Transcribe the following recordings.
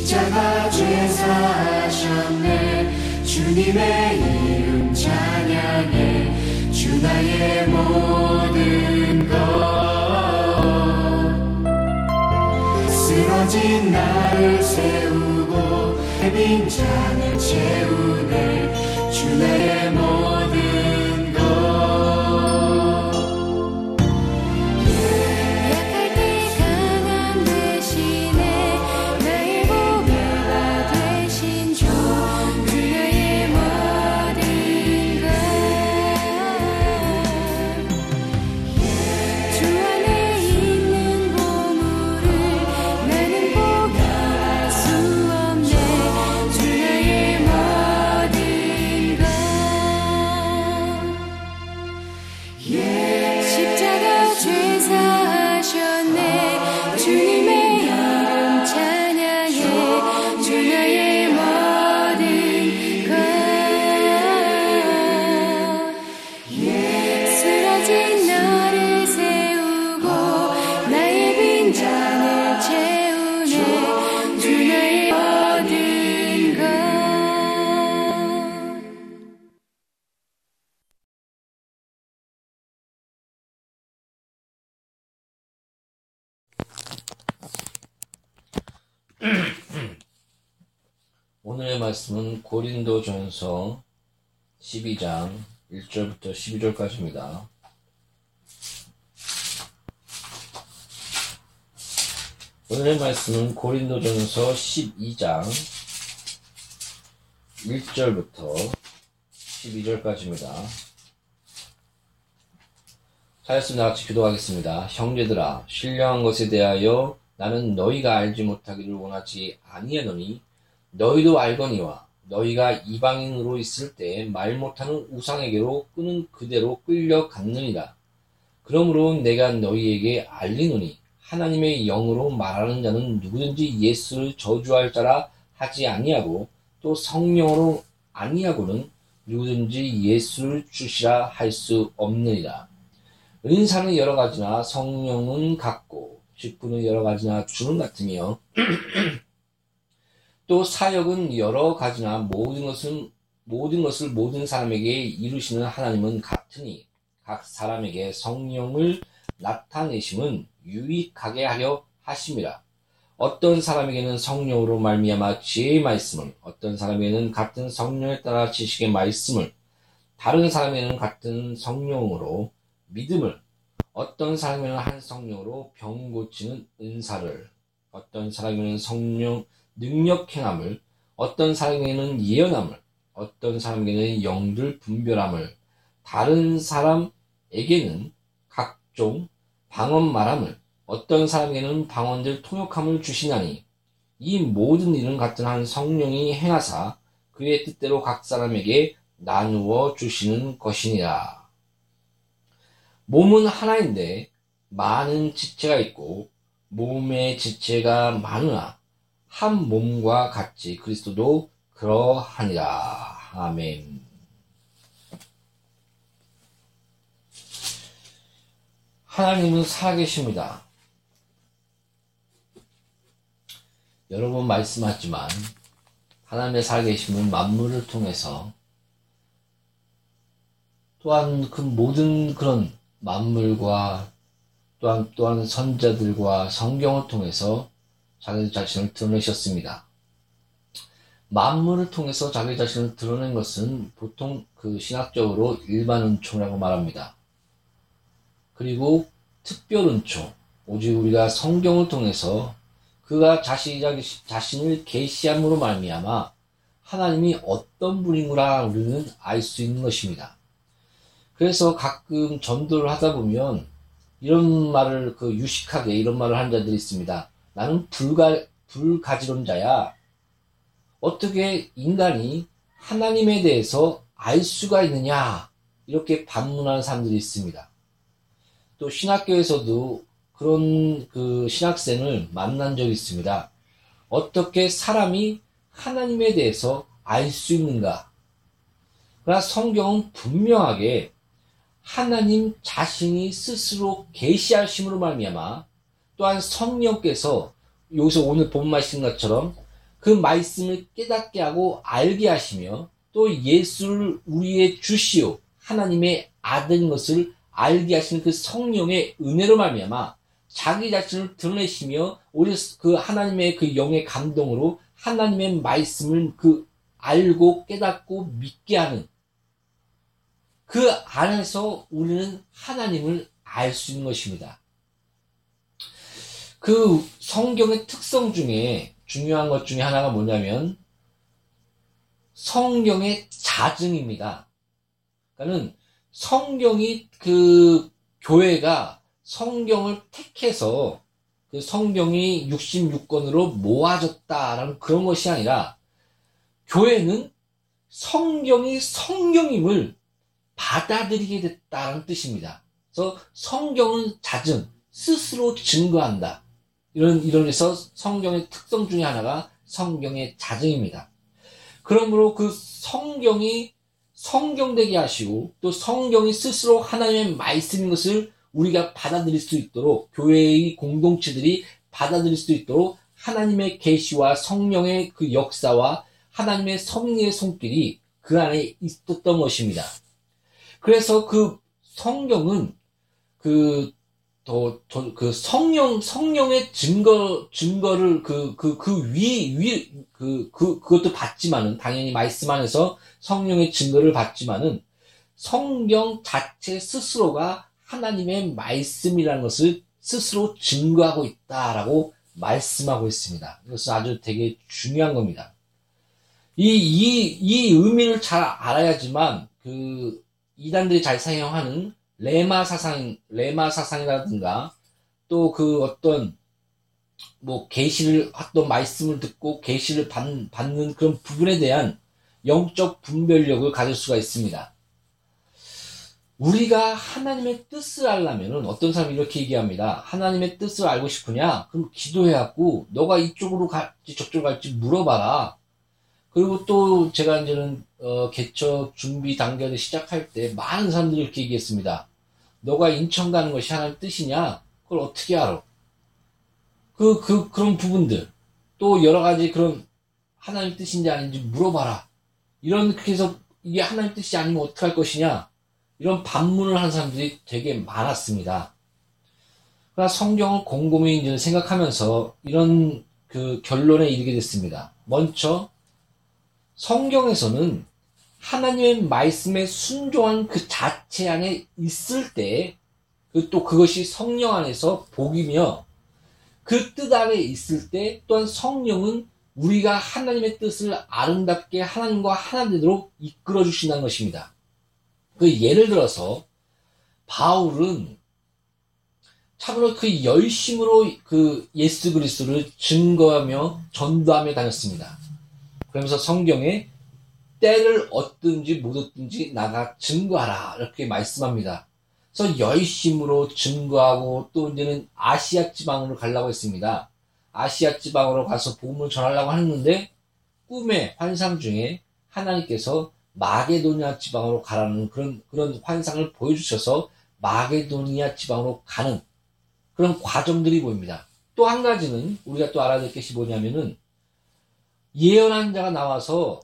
십자가 죄사하셨네. 주님의 이름 찬양해. 주 나의 모든 것. 쓰러진 나를 세우고 빈 잔을 채우네. 주 나의 모든 말씀은 고린도 전서 12장 1절부터 12절까지입니다. 오늘의 말씀은 고린도 전서 12장 1절부터 12절까지입니다. 하였으면 같이 기도하겠습니다. 형제들아, 신령한 것에 대하여 나는 너희가 알지 못하기를 원하지 아니하노니 너희도 알거니와 너희가 이방인으로 있을 때말 못하는 우상에게로 끄는 그대로 끌려갔느니라. 그러므로 내가 너희에게 알리노니 하나님의 영으로 말하는 자는 누구든지 예수를 저주할 자라 하지 아니하고 또 성령으로 아니하고는 누구든지 예수를 주시라 할 수 없느니라. 은사는 여러 가지나 성령은 같고 직분은 여러 가지나 주는 같으며 또 사역은 여러 가지나 모든 것은 모든 것을 모든 사람에게 이루시는 하나님은 같으니 각 사람에게 성령을 나타내심은 유익하게 하려 하심이라. 어떤 사람에게는 성령으로 말미암아 지혜의 말씀을, 어떤 사람에게는 같은 성령에 따라 지식의 말씀을, 다른 사람에게는 같은 성령으로 믿음을, 어떤 사람에게는 한 성령으로 병 고치는 은사를, 어떤 사람에게는 성령 능력 행함을, 어떤 사람에게는 예언함을, 어떤 사람에게는 영들 분별함을, 다른 사람에게는 각종 방언 말함을, 어떤 사람에게는 방언들 통역함을 주시나니, 이 모든 일은 같은 한 성령이 행하사 그의 뜻대로 각 사람에게 나누어 주시는 것이니라. 몸은 하나인데 많은 지체가 있고 몸의 지체가 많으나 한 몸과 같이 그리스도도 그러하니라. 아멘. 하나님은 살아계십니다. 여러 번 말씀하지만 하나님의 살아계심은 만물을 통해서 또한 그 모든 그런 만물과 또한 또한 선자들과 성경을 통해서 자기 자신을 드러내셨습니다. 만물을 통해서 자기 자신을 드러낸 것은 보통 그 신학적으로 일반 은총이라고 말합니다. 그리고 특별 은총, 오직 우리가 성경을 통해서 그가 자신, 자신을 계시함으로 말미암아 하나님이 어떤 분인구나 우리는 알 수 있는 것입니다. 그래서 가끔 전도를 하다 보면 이런 말을 그 유식하게 이런 말을 하는 자들이 있습니다. 나는 불가 불가지론자야. 어떻게 인간이 하나님에 대해서 알 수가 있느냐 이렇게 반문하는 사람들이 있습니다. 또 신학교에서도 그런 그 신학생을 만난 적이 있습니다. 어떻게 사람이 하나님에 대해서 알 수 있는가? 그러나 성경은 분명하게 하나님 자신이 스스로 계시하심으로 말미암아 또한 성령께서 여기서 오늘 본 말씀 것처럼 그 말씀을 깨닫게 하고 알게 하시며 또 예수를 우리의 주시오 하나님의 아들인 것을 알게 하시는 그 성령의 은혜로 말미암아 자기 자신을 드러내시며 우리 그 하나님의 그 영의 감동으로 하나님의 말씀을 그 알고 깨닫고 믿게 하는 그 안에서 우리는 하나님을 알 수 있는 것입니다. 그 성경의 특성 중에 중요한 것 중에 하나가 뭐냐면 성경의 자증입니다. 그러니까는 성경이 그 교회가 성경을 택해서 그 성경이 66권으로 모아졌다라는 그런 것이 아니라 교회는 성경이 성경임을 받아들이게 됐다는 뜻입니다. 그래서 성경은 자증, 스스로 증거한다. 이런 이론에서 성경의 특성 중에 하나가 성경의 자증입니다. 그러므로 그 성경이 성경되게 하시고 또 성경이 스스로 하나님의 말씀인 것을 우리가 받아들일 수 있도록 교회의 공동체들이 받아들일 수 있도록 하나님의 계시와 성령의 그 역사와 하나님의 성리의 손길이 그 안에 있었던 것입니다. 그래서 그 성경은 그, 더, 더, 그 성령, 성령의 증거, 증거를 그, 그, 그 위, 위, 그, 그, 그것도 받지만은, 당연히 말씀 안에서 성령의 증거를 받지만은, 성경 자체 스스로가 하나님의 말씀이라는 것을 스스로 증거하고 있다라고 말씀하고 있습니다. 이것은 아주 되게 중요한 겁니다. 이, 이, 이 의미를 잘 알아야지만, 그, 이단들이 잘 사용하는 레마 사상, 레마 사상이라든가 또 그 어떤 뭐 계시를 어떤 말씀을 듣고 계시를 받는 그런 부분에 대한 영적 분별력을 가질 수가 있습니다. 우리가 하나님의 뜻을 알려면 어떤 사람이 이렇게 얘기합니다. 하나님의 뜻을 알고 싶으냐? 그럼 기도해갖고 너가 이쪽으로 갈지 저쪽으로 갈지 물어봐라. 그리고 또 제가 이제는 어, 개척 준비 단계를 시작할 때 많은 사람들이 이렇게 얘기했습니다. 너가 인천 가는 것이 하나님 뜻이냐? 그걸 어떻게 알아? 그, 그, 그런 부분들. 또 여러 가지 그런 하나님 뜻인지 아닌지 물어봐라. 이런, 그렇게 해서 이게 하나님 뜻이 아니면 어떻게 할 것이냐? 이런 반문을 하는 사람들이 되게 많았습니다. 그러나 성경을 곰곰이 이제 생각하면서 이런 그 결론에 이르게 됐습니다. 먼저 성경에서는 하나님의 말씀에 순종한 그 자체 안에 있을 때, 그또 그것이 성령 안에서 복이며, 그 뜻 안에 있을 때 또한 성령은 우리가 하나님의 뜻을 아름답게 하나님과 하나님대로 이끌어 주신다는 것입니다. 그 예를 들어서 바울은 참으로 그 열심으로 그 예수 그리스도를 증거하며 전도하며 다녔습니다. 그러면서 성경에 때를 얻든지 못 얻든지 나가 증거하라 이렇게 말씀합니다. 그래서 열심으로 증거하고 또 이제는 아시아 지방으로 가려고 했습니다. 아시아 지방으로 가서 복음을 전하려고 했는데 꿈의 환상 중에 하나님께서 마게도니아 지방으로 가라는 그런 그런 환상을 보여주셔서 마게도니아 지방으로 가는 그런 과정들이 보입니다. 또 한 가지는 우리가 또 알아야 될 것이 뭐냐면은 예언한 자가 나와서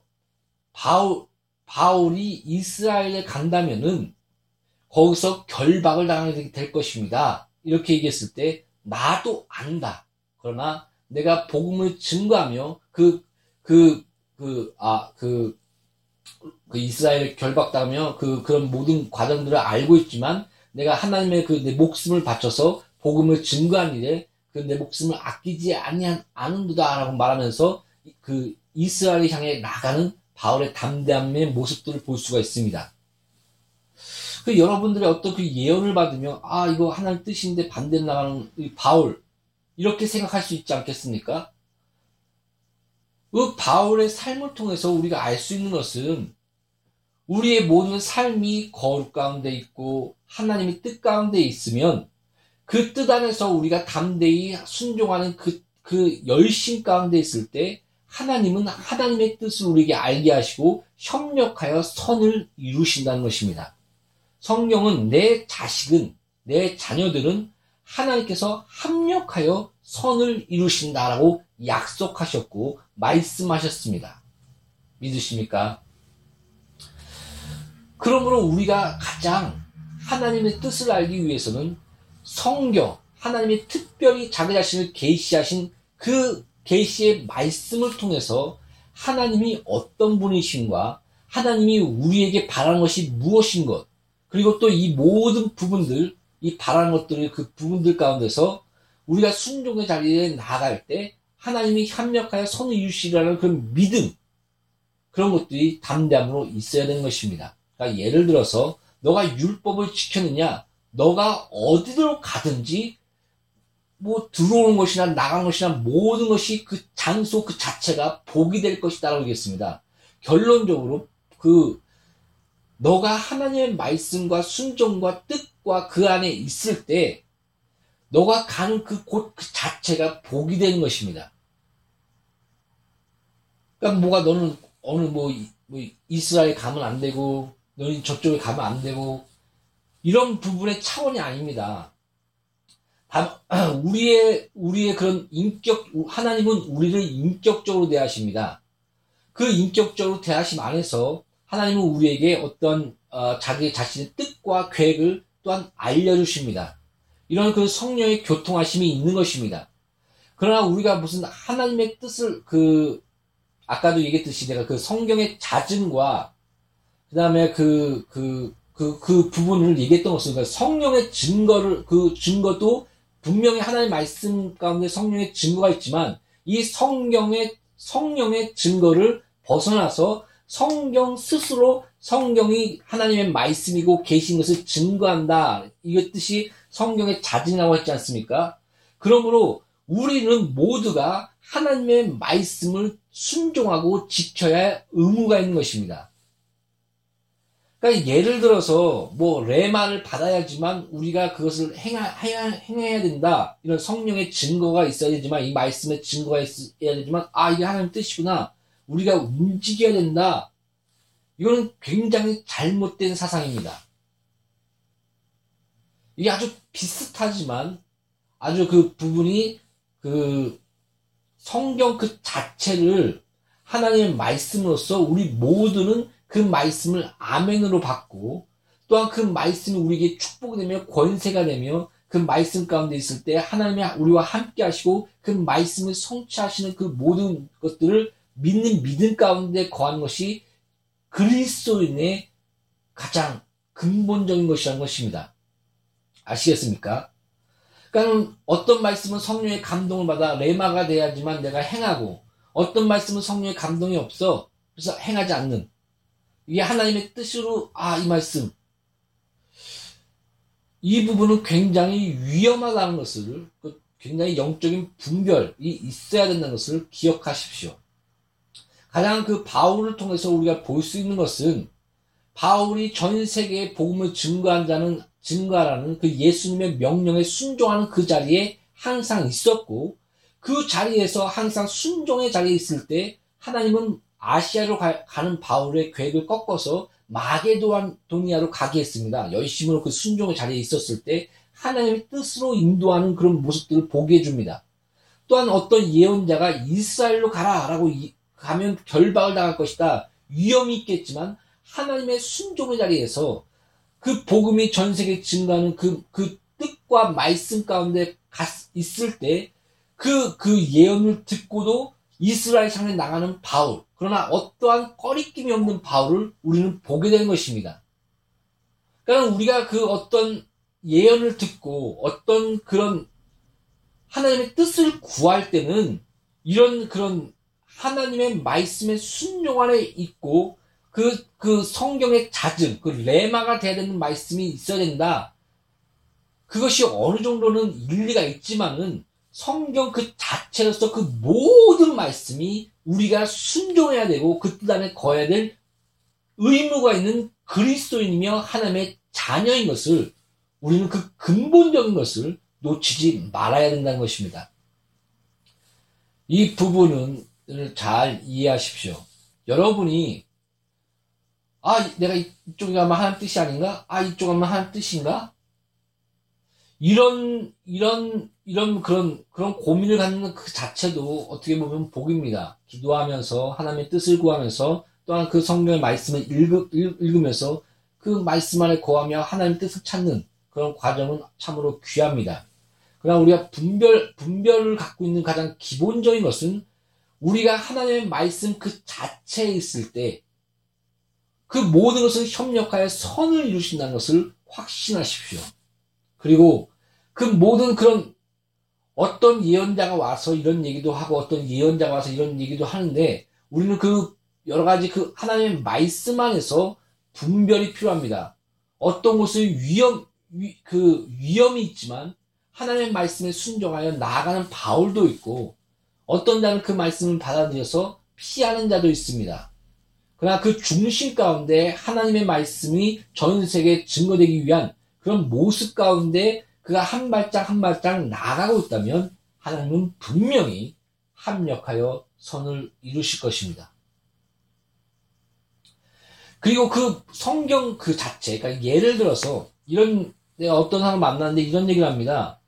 바울, 바울이 이스라엘에 간다면은 거기서 결박을 당하게 될 것입니다. 이렇게 얘기했을 때 나도 안다. 그러나 내가 복음을 증거하며 그, 그, 그, 아, 그, 그 이스라엘 결박당하며 그, 그런 모든 과정들을 알고 있지만 내가 하나님의 그 내 목숨을 바쳐서 복음을 증거한 일에 그 내 목숨을 아끼지 아니하는도다라고 말하면서 그 이스라엘을 향해 나가는 바울의 담대함의 모습들을 볼 수가 있습니다. 그 여러분들의 어떤 그 예언을 받으며 아 이거 하나님 뜻인데 반대로 나가는 이 바울 이렇게 생각할 수 있지 않겠습니까? 그 바울의 삶을 통해서 우리가 알 수 있는 것은 우리의 모든 삶이 거룩 가운데 있고 하나님의 뜻 가운데 있으면 그 뜻 안에서 우리가 담대히 순종하는 그, 그 열심 가운데 있을 때 하나님은 하나님의 뜻을 우리에게 알게 하시고 협력하여 선을 이루신다는 것입니다. 성경은 내 자식은, 내 자녀들은 하나님께서 합력하여 선을 이루신다라고 약속하셨고 말씀하셨습니다. 믿으십니까? 그러므로 우리가 가장 하나님의 뜻을 알기 위해서는 성경, 하나님이 특별히 자기 자신을 계시하신 그 계시의 말씀을 통해서 하나님이 어떤 분이신가, 하나님이 우리에게 바라는 것이 무엇인 것, 그리고 또 이 모든 부분들, 이 바라는 것들의 그 부분들 가운데서 우리가 순종의 자리에 나아갈 때 하나님이 협력하여 선을 이루시라는 그 믿음, 그런 것들이 담대함으로 있어야 되는 것입니다. 그러니까 예를 들어서 너가 율법을 지켰느냐, 너가 어디로 가든지 뭐 들어오는 것이나 나간 것이나 모든 것이 그 장소 그 자체가 복이 될 것이다라고 얘기했습니다. 결론적으로 그 너가 하나님의 말씀과 순종과 뜻과 그 안에 있을 때 너가 가는 그 곳 그 자체가 복이 되는 것입니다. 그러니까 뭐가 너는 어느 뭐, 뭐 이스라엘 가면 안 되고 너는 저쪽에 가면 안 되고 이런 부분의 차원이 아닙니다. 우리의 우리의 그런 인격 하나님은 우리를 인격적으로 대하십니다. 그 인격적으로 대하심 안에서 하나님은 우리에게 어떤 어, 자기 자신의 뜻과 계획을 또한 알려주십니다. 이런 그 성령의 교통하심이 있는 것입니다. 그러나 우리가 무슨 하나님의 뜻을 그 아까도 얘기했듯이 내가 그 성경의 자증과 그 다음에 그, 그, 그, 그 부분을 얘기했던 것은 그러니까 성령의 증거를, 그 증거도 분명히 하나님의 말씀 가운데 성령의 증거가 있지만 이 성경의, 성령의 증거를 벗어나서 성경 스스로 성경이 하나님의 말씀이고 계신 것을 증거한다. 이것 뜻이 성경의 자증이라고 했지 않습니까? 그러므로 우리는 모두가 하나님의 말씀을 순종하고 지켜야 의무가 있는 것입니다. 그러니까 예를 들어서 뭐 레마를 받아야지만 우리가 그것을 행하, 행해야 된다. 이런 성령의 증거가 있어야 되지만 이 말씀의 증거가 있어야 되지만 아 이게 하나님 뜻이구나. 우리가 움직여야 된다. 이거는 굉장히 잘못된 사상입니다. 이게 아주 비슷하지만 아주 그 부분이 그 성경 그 자체를 하나님의 말씀으로서 우리 모두는 그 말씀을 아멘으로 받고 또한 그 말씀이 우리에게 축복이 되며 권세가 되며 그 말씀 가운데 있을 때 하나님이 우리와 함께 하시고 그 말씀을 성취하시는 그 모든 것들을 믿는 믿음 가운데 거하는 것이 그리스도인의 가장 근본적인 것이라는 것입니다. 아시겠습니까? 그러니까 어떤 말씀은 성령의 감동을 받아 레마가 돼야지만 내가 행하고 어떤 말씀은 성령의 감동이 없어 그래서 행하지 않는 이게 하나님의 뜻으로 아 이 말씀 이 부분은 굉장히 위험하다는 것을 그 굉장히 영적인 분별이 있어야 된다는 것을 기억하십시오. 가장 그 바울을 통해서 우리가 볼 수 있는 것은 바울이 전 세계에 복음을 증거한 자는 증거하라는 그 예수님의 명령에 순종하는 그 자리에 항상 있었고 그 자리에서 항상 순종의 자리에 있을 때 하나님은 아시아로 가, 는 바울의 계획을 꺾어서 마게도니아로 가게 했습니다. 열심으로 그 순종의 자리에 있었을 때 하나님의 뜻으로 인도하는 그런 모습들을 보게 해줍니다. 또한 어떤 예언자가 이스라엘로 가라라고 가면 결박을 당할 것이다. 위험이 있겠지만 하나님의 순종의 자리에서 그 복음이 전 세계에 증가하는 그, 그 뜻과 말씀 가운데 갔, 있을 때 그, 그 예언을 듣고도 이스라엘 상에 나가는 바울. 그러나 어떠한 꺼리낌이 없는 바울을 우리는 보게 되는 것입니다. 그러니까 우리가 그 어떤 예언을 듣고 어떤 그런 하나님의 뜻을 구할 때는 이런 그런 하나님의 말씀에 순종 안에 있고 그, 그 성경의 잦음, 그 레마가 돼야 되는 말씀이 있어야 된다. 그것이 어느 정도는 일리가 있지만은 성경 그 자체로서 그 모든 말씀이 우리가 순종해야 되고 그 뜻 안에 거해야 될 의무가 있는 그리스도인이며 하나님의 자녀인 것을 우리는 그 근본적인 것을 놓치지 말아야 된다는 것입니다. 이 부분을 잘 이해하십시오. 여러분이 아 내가 이쪽에 가면 하나님 뜻이 아닌가? 아 이쪽 가면 하나님 뜻인가? 이런 이런 이런 그런 그런 고민을 갖는 그 자체도 어떻게 보면 복입니다. 기도하면서 하나님의 뜻을 구하면서 또한 그 성경의 말씀을 읽으, 읽으면서 그 말씀 안에 거하며 하나님의 뜻을 찾는 그런 과정은 참으로 귀합니다. 그러나 우리가 분별 분별을 갖고 있는 가장 기본적인 것은 우리가 하나님의 말씀 그 자체에 있을 때 그 모든 것을 협력하여 선을 이루신다는 것을 확신하십시오. 그리고 그 모든 그런 어떤 예언자가 와서 이런 얘기도 하고 어떤 예언자가 와서 이런 얘기도 하는데 우리는 그 여러 가지 그 하나님의 말씀 안에서 분별이 필요합니다. 어떤 것을 위험 위, 그 위험이 있지만 하나님의 말씀에 순종하여 나아가는 바울도 있고 어떤 자는 그 말씀을 받아들여서 피하는 자도 있습니다. 그러나 그 중심 가운데 하나님의 말씀이 전 세계에 증거되기 위한 그런 모습 가운데 그가 한 발짝 한 발짝 나아가고 있다면 하나님은 분명히 합력하여 선을 이루실 것입니다. 그리고 그 성경 그 자체, 그러니까 예를 들어서 이런 어떤 사람 만났는데 이런 얘기를 합니다.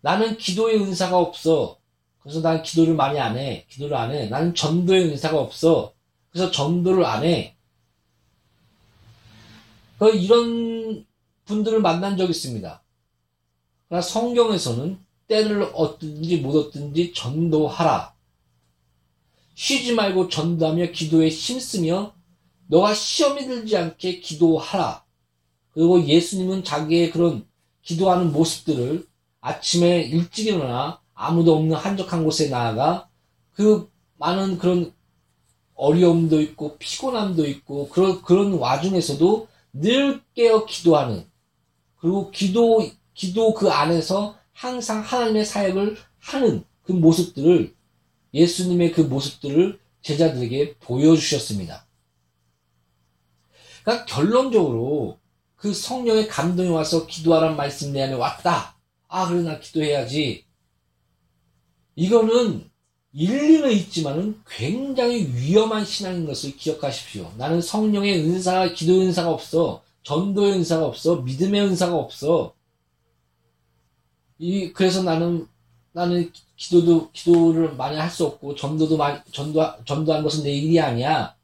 나는 기도의 은사가 없어. 그래서 난 기도를 많이 안 해. 기도를 안 해. 나는 전도의 은사가 없어. 그래서 전도를 안 해. 그 이런 분들을 만난 적이 있습니다. 그러나 성경에서는 때를 얻든지 못 얻든지 전도하라. 쉬지 말고 전도하며 기도에 힘쓰며 너가 시험이 들지 않게 기도하라. 그리고 예수님은 자기의 그런 기도하는 모습들을 아침에 일찍 일어나 아무도 없는 한적한 곳에 나아가 그 많은 그런 어려움도 있고 피곤함도 있고 그런 그런 와중에서도 늘 깨어 기도하는 그리고 기도 기도 그 안에서 항상 하나님의 사역을 하는 그 모습들을 예수님의 그 모습들을 제자들에게 보여주셨습니다. 그러니까 결론적으로 그 성령의 감동이 와서 기도하라는 말씀 내 안에 왔다. 아, 그래, 나 기도해야지. 이거는 일리는 있지만은 굉장히 위험한 신앙인 것을 기억하십시오. 나는 성령의 은사, 기도 은사가 없어. 전도의 은사가 없어. 믿음의 은사가 없어. 이, 그래서 나는, 나는 기도도, 기도를 많이 할 수 없고, 전도도 많이, 전도, 전도한 것은 내 일이 아니야.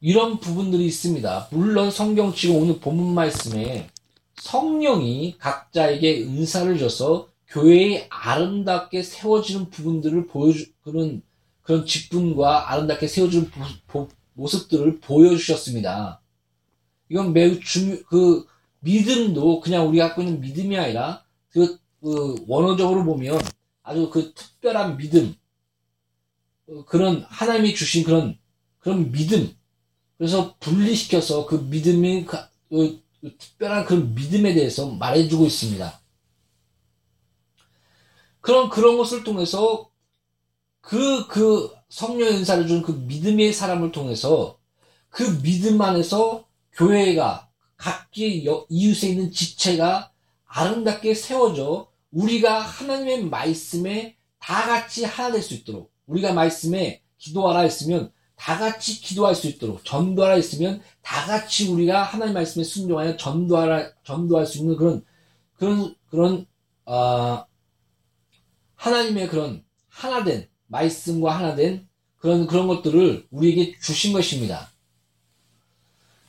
이런 부분들이 있습니다. 물론 성경 지금 오늘 본문 말씀에 성령이 각자에게 은사를 줘서 교회에 아름답게 세워지는 부분들을 보여주, 그런, 그런 직분과 아름답게 세워지는 보, 모습들을 보여주셨습니다. 이건 매우 중요, 그, 믿음도 그냥 우리가 갖고 있는 믿음이 아니라 그, 그 원어적으로 보면 아주 그 특별한 믿음, 어, 그런 하나님이 주신 그런, 그런 믿음, 그래서 분리시켜서 그 믿음이 그, 그, 그 특별한 그런 믿음에 대해서 말해주고 있습니다. 그런 그런 것을 통해서 그 그 성령 연사를 준 그 믿음의 사람을 통해서 그 믿음 안에서 교회가 각기 이웃에 있는 지체가 아름답게 세워져 우리가 하나님의 말씀에 다 같이 하나 될 수 있도록 우리가 말씀에 기도하라 했으면 다 같이 기도할 수 있도록 전도하라 했으면 다 같이 우리가 하나님 말씀에 순종하여 전도하라 전도할 수 있는 그런 그런 그런 어, 하나님의 그런 하나된 말씀과 하나 된 그런 그런 것들을 우리에게 주신 것입니다.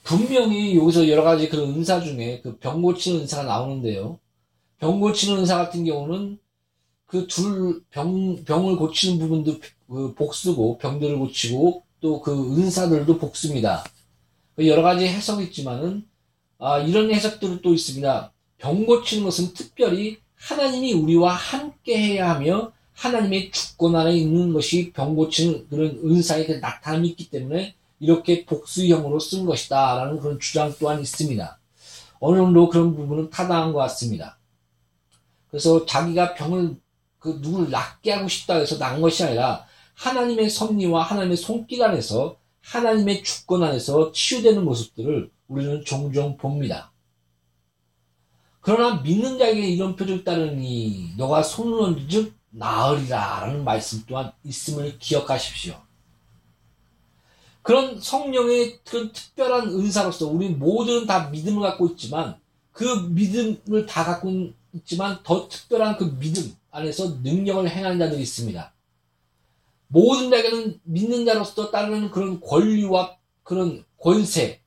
분명히 여기서 여러 가지 그런 은사 중에 그 병 고치는 은사가 나오는데요. 병 고치는 은사 같은 경우는 그 둘 병 병을 고치는 부분도 그 복수고 병들을 고치고 또 그 은사들도 복수입니다. 그 여러 가지 해석이 있지만은 아, 이런 해석들도 또 있습니다. 병 고치는 것은 특별히 하나님이 우리와 함께 해야 하며 하나님의 주권 안에 있는 것이 병 고치는 그런 은사의 그 나타남이 있기 때문에 이렇게 복수형으로 쓴 것이다. 라는 그런 주장 또한 있습니다. 어느 정도 그런 부분은 타당한 것 같습니다. 그래서 자기가 병을 그 누구를 낫게 하고 싶다 해서 난 것이 아니라 하나님의 섭리와 하나님의 손길 안에서 하나님의 주권 안에서 치유되는 모습들을 우리는 종종 봅니다. 그러나 믿는 자에게 이런 표적이 따르니 너가 손을 얹은즉 나으리라 라는 말씀 또한 있음을 기억하십시오. 그런 성령의 그런 특별한 은사로서 우리 모두는 다 믿음을 갖고 있지만 그 믿음을 다 갖고 있지만 더 특별한 그 믿음 안에서 능력을 행하는 자들이 있습니다. 모든 자에게는 믿는 자로서 따르는 그런 권리와 그런 권세,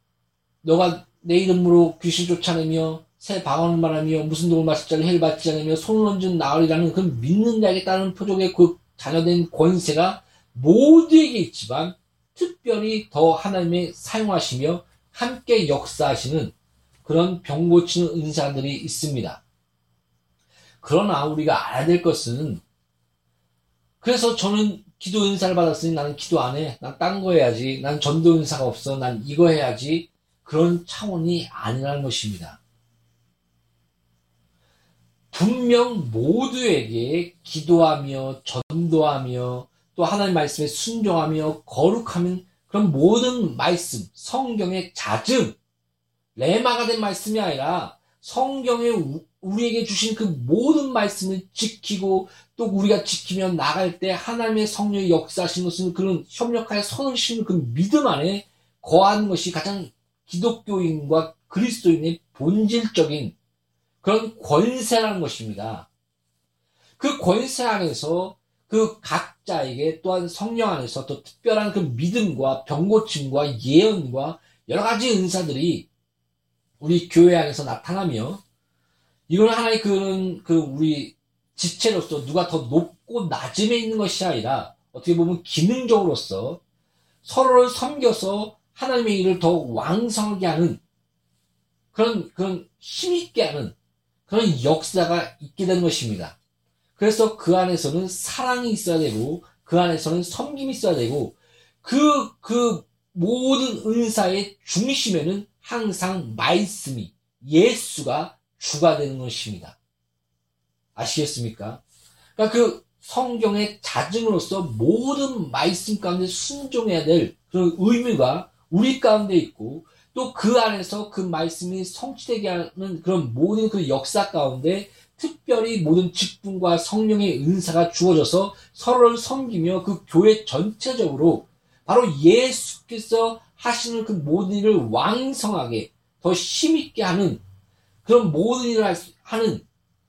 너가 내 이름으로 귀신 쫓아내며 새 방언을 말하며 무슨 독을 마실 자를 해를 받지 않으며 손을 얹은 나으리라는 그 믿는 자에게 따르는 표적의 그 자녀된 권세가 모두에게 있지만 특별히 더 하나님의 사용하시며 함께 역사하시는 그런 병 고치는 은사들이 있습니다. 그러나 우리가 알아야 될 것은 그래서 저는 기도 은사를 받았으니 나는 기도 안 해. 난 딴 거 해야지. 난 전도 은사가 없어. 난 이거 해야지. 그런 차원이 아니라는 것입니다. 분명 모두에게 기도하며 전도하며 또 하나님 말씀에 순종하며 거룩하면 그런 모든 말씀, 성경의 잦음, 레마가 된 말씀이 아니라 성경에 우리에게 주신 그 모든 말씀을 지키고 또 우리가 지키며 나갈 때 하나님의 성령의 역사하신 것은 그런 협력하여 선을 심는 그 믿음 안에 거하는 것이 가장 기독교인과 그리스도인의 본질적인 그런 권세라는 것입니다. 그 권세 안에서 그 각자에게 또한 성령 안에서 또 특별한 그 믿음과 병고침과 예언과 여러 가지 은사들이 우리 교회 안에서 나타나며 이건 하나의 그런 그 우리 지체로서 누가 더 높고 낮음에 있는 것이 아니라 어떻게 보면 기능적으로서 서로를 섬겨서 하나님의 일을 더 왕성하게 하는 그런 그런 힘 있게 하는 그런 역사가 있게 되는 것입니다. 그래서 그 안에서는 사랑이 있어야 되고, 그 안에서는 섬김이 있어야 되고, 그, 그 모든 은사의 중심에는 항상 말씀이, 예수가 주가 되는 것입니다. 아시겠습니까? 그러니까 그 성경의 자증으로서 모든 말씀 가운데 순종해야 될 그런 의무가 우리 가운데 있고, 또 그 안에서 그 말씀이 성취되게 하는 그런 모든 그 역사 가운데 특별히 모든 직분과 성령의 은사가 주어져서 서로를 섬기며 그 교회 전체적으로 바로 예수께서 하시는 그 모든 일을 왕성하게 더 힘있게 하는 그런 모든 일을 하는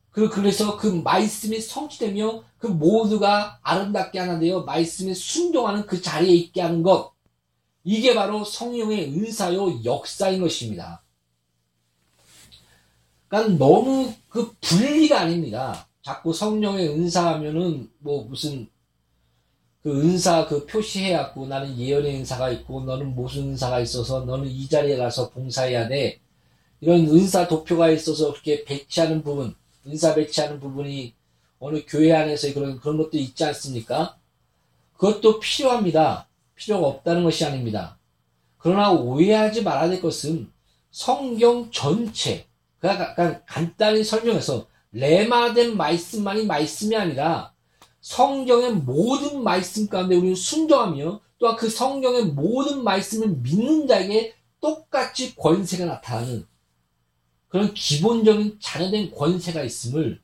그 그래서 그 말씀이 성취되며 그 모두가 아름답게 하나 되어 말씀에 순종하는 그 자리에 있게 하는 것 이게 바로 성령의 은사요 역사인 것입니다. 그러니까 너무 그 분리가 아닙니다. 자꾸 성령의 은사 하면은 뭐 무슨 그 은사 그 표시해갖고 나는 예언의 은사가 있고 너는 무슨 은사가 있어서 너는 이 자리에 가서 봉사해야 돼. 이런 은사 도표가 있어서 그렇게 배치하는 부분, 은사 배치하는 부분이 어느 교회 안에서 그런 그런 것도 있지 않습니까? 그것도 필요합니다. 필요가 없다는 것이 아닙니다. 그러나 오해하지 말아야 될 것은 성경 전체 그러니까 간단히 설명해서 레마된 말씀만이 말씀이 아니라 성경의 모든 말씀 가운데 우리는 순종하며 또한 그 성경의 모든 말씀을 믿는 자에게 똑같이 권세가 나타나는 그런 기본적인 자녀된 권세가 있음을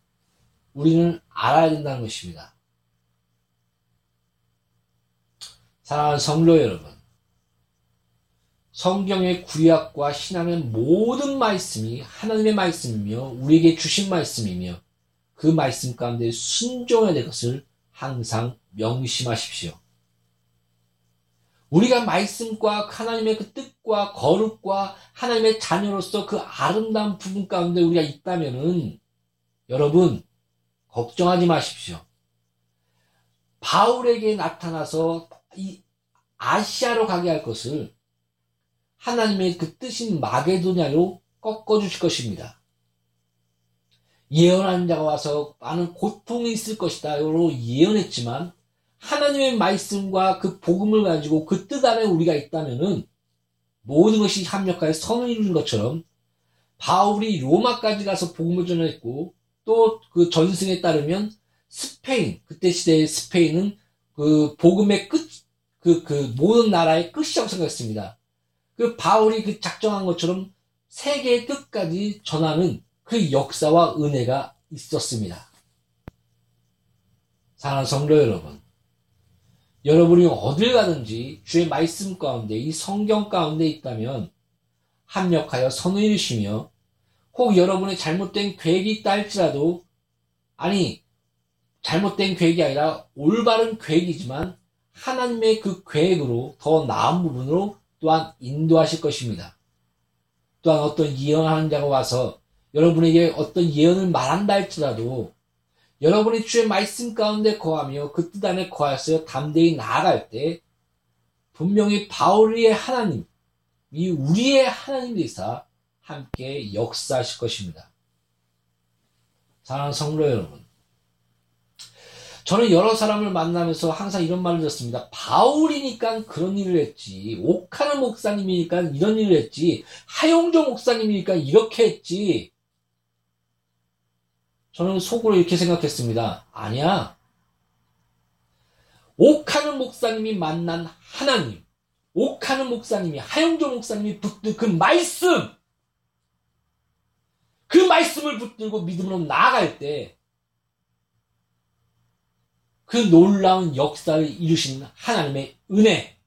우리는 알아야 된다는 것입니다. 사랑하는 성도 여러분, 성경의 구약과 신앙의 모든 말씀이 하나님의 말씀이며 우리에게 주신 말씀이며 그 말씀 가운데 순종해야 될 것을 항상 명심하십시오. 우리가 말씀과 하나님의 그 뜻과 거룩과 하나님의 자녀로서 그 아름다운 부분 가운데 우리가 있다면은 여러분 걱정하지 마십시오. 바울에게 나타나서 이 아시아로 가게 할 것을 하나님의 그 뜻인 마게도냐로 꺾어주실 것입니다. 예언한 자가 와서 많은 고통이 있을 것이다로 예언했지만 하나님의 말씀과 그 복음을 가지고 그 뜻 안에 우리가 있다면은 모든 것이 합력하여 선을 이루는 것처럼 바울이 로마까지 가서 복음을 전했고 또 그 전승에 따르면 스페인 그때 시대의 스페인은 그 복음의 끝 그, 그 모든 나라의 끝이라고 생각했습니다. 그 바울이 그 작정한 것처럼 세계의 끝까지 전하는 그 역사와 은혜가 있었습니다. 사랑하는 성도 여러분, 여러분이 어딜 가든지 주의 말씀 가운데 이 성경 가운데 있다면 합력하여 선을 이루시며 혹 여러분의 잘못된 계획이 있다 할지라도 아니 잘못된 계획이 아니라 올바른 계획이지만 하나님의 그 계획으로 더 나은 부분으로 또한 인도하실 것입니다. 또한 어떤 예언하는 자가 와서 여러분에게 어떤 예언을 말한다 할지라도 여러분이 주의 말씀 가운데 거하며 그 뜻 안에 거하여 담대히 나아갈 때 분명히 바울의 하나님, 이 우리의 하나님이사 함께 역사하실 것입니다. 사랑하는 성도 여러분, 저는 여러 사람을 만나면서 항상 이런 말을 듣습니다. 바울이니까 그런 일을 했지. 옥하는 목사님이니까 이런 일을 했지. 하용조 목사님이니까 이렇게 했지. 저는 속으로 이렇게 생각했습니다. 아니야. 옥하는 목사님이 만난 하나님, 옥하는 목사님이, 하용조 목사님이 붙들 그 말씀, 그 말씀을 붙들고 믿음으로 나아갈 때, 그 놀라운 역사를 이루신 하나님의 은혜.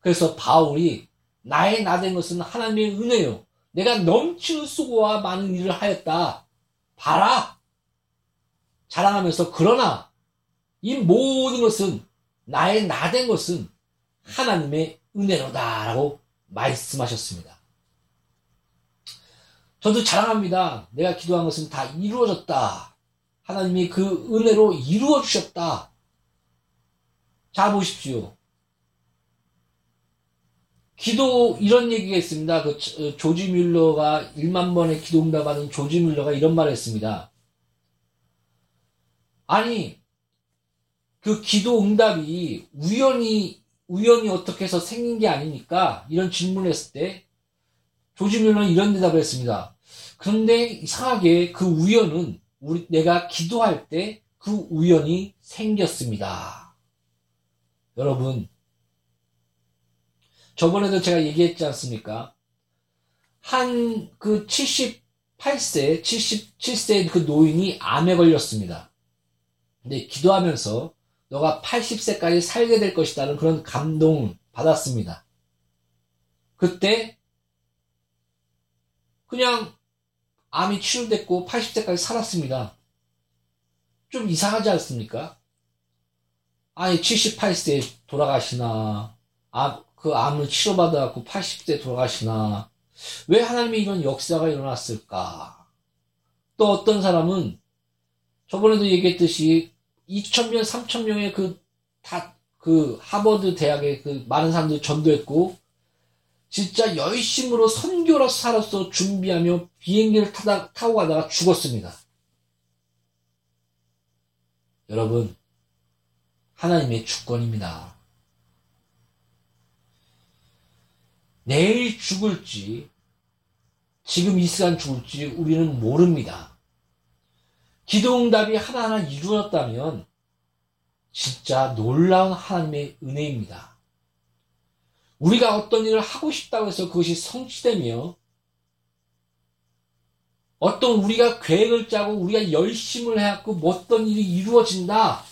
그래서 바울이 나의 나된 것은 하나님의 은혜요. 내가 넘치는 수고와 많은 일을 하였다. 봐라. 자랑하면서 그러나 이 모든 것은 나의 나된 것은 하나님의 은혜로다라고 말씀하셨습니다. 저도 자랑합니다. 내가 기도한 것은 다 이루어졌다. 하나님이 그 은혜로 이루어 주셨다. 자 보십시오. 기도 이런 얘기가 있습니다. 그 어, 조지 뮬러가 1만 번의 기도 응답하는 조지 뮬러가 이런 말을 했습니다. 아니 그 기도 응답이 우연히 우연히 어떻게 해서 생긴 게 아니니까 이런 질문을 했을 때 조지 뮬러는 이런 대답을 했습니다. 그런데 이상하게 그 우연은 우리 내가 기도할 때 그 우연이 생겼습니다. 여러분, 저번에도 제가 얘기했지 않습니까? 한 그 78세, 77세 그 노인이 암에 걸렸습니다. 근데 기도하면서 너가 80세까지 살게 될 것이다는 그런 감동을 받았습니다. 그때 그냥 암이 치료됐고 80세까지 살았습니다. 좀 이상하지 않습니까? 아니 78세에 돌아가시나 암, 그 암을 치료받아갖고 80세에 돌아가시나 왜 하나님의 이런 역사가 일어났을까? 또 어떤 사람은 저번에도 얘기했듯이 2천명, 3천명의 그, 다, 그, 하버드 대학에 그 많은 사람들 전도했고, 진짜 열심으로 선교사로서 준비하며 비행기를 타다, 타고 가다가 죽었습니다. 여러분, 하나님의 주권입니다. 내일 죽을지, 지금 이 시간 죽을지 우리는 모릅니다. 기도응답이 하나하나 이루어졌다면 진짜 놀라운 하나님의 은혜입니다. 우리가 어떤 일을 하고 싶다고 해서 그것이 성취되며 어떤 우리가 계획을 짜고 우리가 열심을 해갖고 어떤 일이 이루어진다.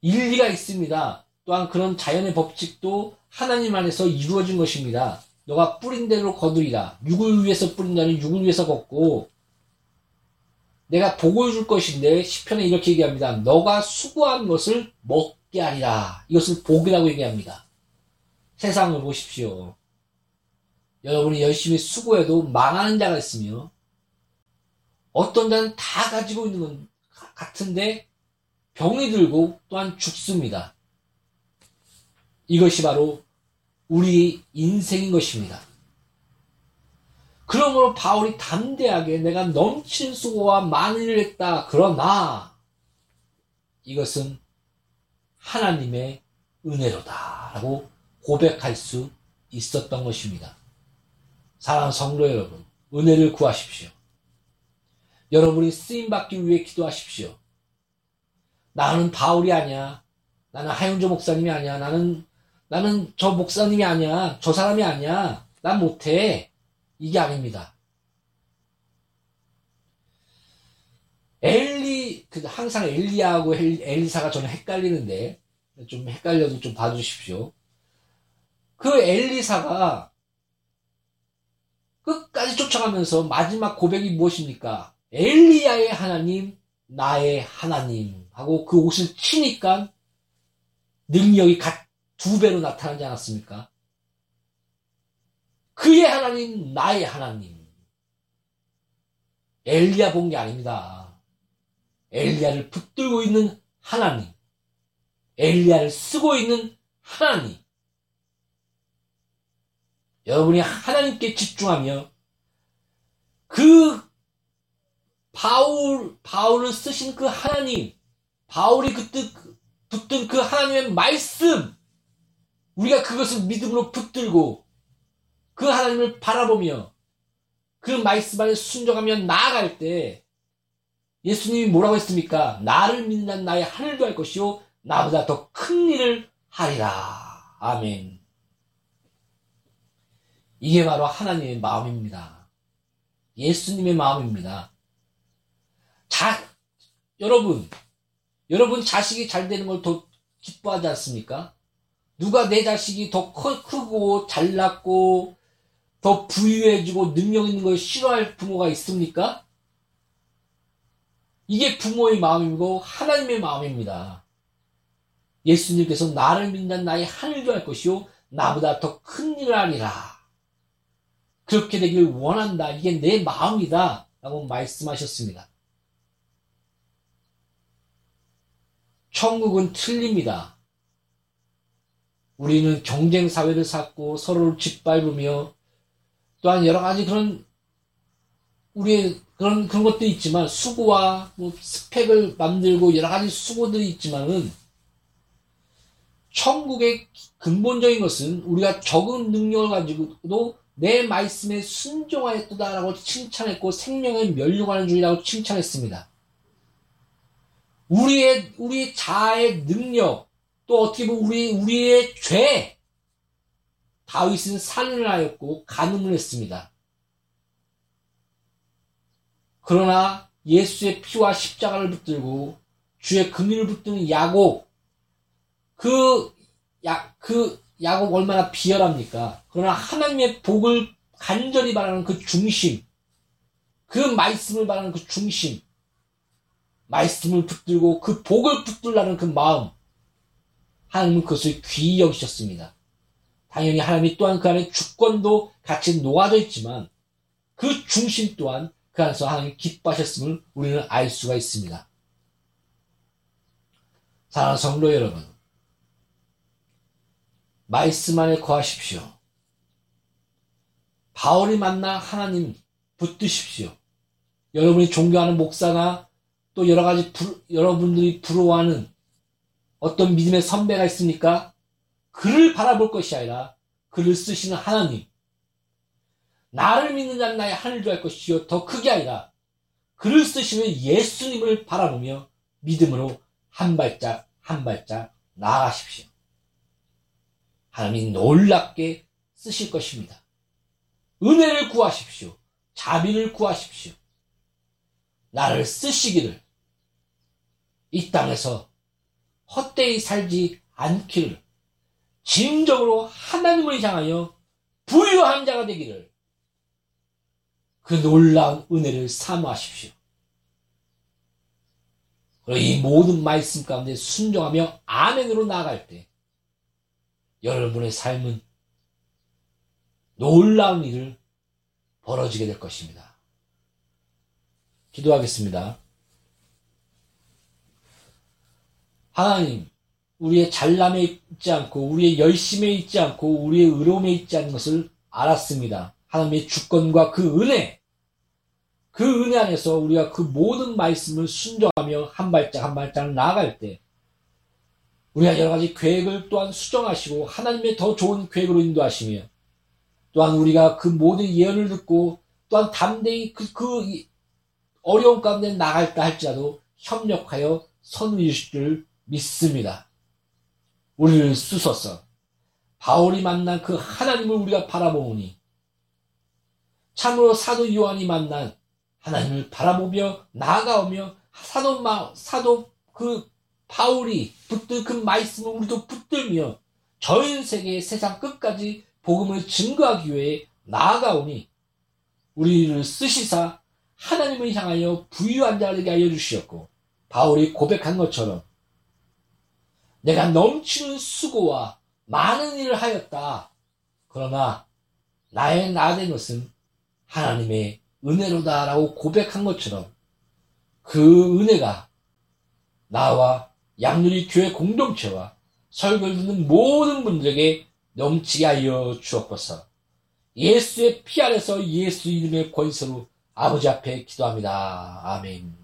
일리가 있습니다. 또한 그런 자연의 법칙도 하나님 안에서 이루어진 것입니다. 너가 뿌린 대로 거두리라. 육을 위해서 뿌린다는 육을 위해서 걷고 내가 복을 줄 것인데 시편에 이렇게 얘기합니다. 너가 수고한 것을 먹 게 아니라 이것을 복이라고 얘기합니다. 세상을 보십시오. 여러분이 열심히 수고해도 망하는 자가 있으며 어떤 자는 다 가지고 있는 건 같은데 병이 들고 또한 죽습니다. 이것이 바로 우리 인생인 것입니다. 그러므로 바울이 담대하게 내가 넘치는 수고와 많은 일을 했다. 그러나 이것은 하나님의 은혜로다. 라고 고백할 수 있었던 것입니다. 사랑하는 성도 여러분, 은혜를 구하십시오. 여러분이 쓰임받기 위해 기도하십시오. 나는 바울이 아니야. 나는 하윤조 목사님이 아니야. 나는, 나는 저 목사님이 아니야. 저 사람이 아니야. 난 못해. 이게 아닙니다. 그 항상 엘리야하고 엘리사가 저는 헷갈리는데, 좀 헷갈려도 좀 봐주십시오. 그 엘리사가 끝까지 쫓아가면서 마지막 고백이 무엇입니까? 엘리야의 하나님, 나의 하나님 하고 그 옷을 치니까 능력이 두 배로 나타나지 않았습니까? 그의 하나님, 나의 하나님. 엘리야 본 게 아닙니다. 엘리야를 붙들고 있는 하나님. 엘리야를 쓰고 있는 하나님. 여러분이 하나님께 집중하며 그 바울, 바울을 쓰신 그 하나님, 바울이 그때 붙든 그 하나님의 말씀, 우리가 그것을 믿음으로 붙들고 그 하나님을 바라보며 그 말씀 안에 순종하며 나아갈 때 예수님이 뭐라고 했습니까? 나를 믿는 나의 하늘도 할 것이요 나보다 더 큰 일을 하리라. 아멘. 이게 바로 하나님의 마음입니다. 예수님의 마음입니다. 자, 여러분, 여러분 자식이 잘 되는 걸 더 기뻐하지 않습니까? 누가 내 자식이 더 크고 잘났고 더 부유해지고 능력 있는 걸 싫어할 부모가 있습니까? 이게 부모의 마음이고 하나님의 마음입니다. 예수님께서 나를 믿는 나의 하늘도 할 것이요 나보다 더 큰 일을 하리라. 그렇게 되길 원한다. 이게 내 마음이다. 라고 말씀하셨습니다. 천국은 틀립니다. 우리는 경쟁 사회를 쌓고 서로를 짓밟으며 또한 여러 가지 그런 우리의 그런 그런 것도 있지만 수고와 뭐 스펙을 만들고 여러 가지 수고들이 있지만은 천국의 근본적인 것은 우리가 적은 능력을 가지고도 내 말씀에 순종하였다라고 칭찬했고 생명의 멸류관을 주이라고 칭찬했습니다. 우리의 우리 자아의 능력 또 어떻게 보면 우리 우리의 죄 다윗은 살인을 하였고 간음을 했습니다. 그러나 예수의 피와 십자가를 붙들고 주의 금인을 붙드는 야곱 그 야, 그 야곱 얼마나 비열합니까? 그러나 하나님의 복을 간절히 바라는 그 중심, 그 말씀을 바라는 그 중심, 말씀을 붙들고 그 복을 붙들라는 그 마음, 하나님은 그것을 귀히 여기셨습니다. 당연히 하나님이 또한 그 안에 주권도 같이 녹아져 있지만 그 중심 또한 그 안에서 하나님 기뻐하셨음을 우리는 알 수가 있습니다. 사랑하는 성도 여러분, 말씀 안에 거하십시오. 바울이 만나 하나님 붙드십시오. 여러분이 존경하는 목사나 또 여러 가지 부, 여러분들이 부러워하는 어떤 믿음의 선배가 있습니까? 그를 바라볼 것이 아니라 그를 쓰시는 하나님. 나를 믿는 자는 나의 하늘도 할 것이요. 더 크게 아니라 그를 쓰시는 예수님을 바라보며 믿음으로 한 발짝 한 발짝 나아가십시오. 하나님이 놀랍게 쓰실 것입니다. 은혜를 구하십시오. 자비를 구하십시오. 나를 쓰시기를 이 땅에서 헛되이 살지 않기를 진정으로 하나님을 향하여 부유한 자가 되기를 그 놀라운 은혜를 사모하십시오. 그리고 이 모든 말씀 가운데 순종하며 아멘으로 나아갈 때 여러분의 삶은 놀라운 일을 벌어지게 될 것입니다. 기도하겠습니다. 하나님, 우리의 잘남에 있지 않고 우리의 열심에 있지 않고 우리의 의로움에 있지 않는 것을 알았습니다. 하나님의 주권과 그 은혜 그 은혜 안에서 우리가 그 모든 말씀을 순종하며 한 발짝 한 발짝 나아갈 때 우리가 여러 가지 계획을 또한 수정하시고 하나님의 더 좋은 계획으로 인도하시며 또한 우리가 그 모든 예언을 듣고 또한 담대히 그, 그 어려운 가운데 나갈다 할지라도 협력하여 선을 이실 줄 믿습니다. 우리를 쓰소서. 바울이 만난 그 하나님을 우리가 바라보니 참으로 사도 요한이 만난 하나님을 바라보며 나아가오며 사도 마, 사도 그 바울이 붙들 그 말씀을 우리도 붙들며 전 세계 세상 끝까지 복음을 증거하기 위해 나아가오니 우리를 쓰시사 하나님을 향하여 부유한 자가 되게 하여 주시었고 바울이 고백한 것처럼 내가 넘치는 수고와 많은 일을 하였다. 그러나 나의 나된 것은 하나님의 은혜로다라고 고백한 것처럼 그 은혜가 나와 양누리 교회 공동체와 설교를 듣는 모든 분들에게 넘치게 하여 주옵소서. 예수의 피 아래서 예수 이름의 권세로 아버지 앞에 기도합니다. 아멘.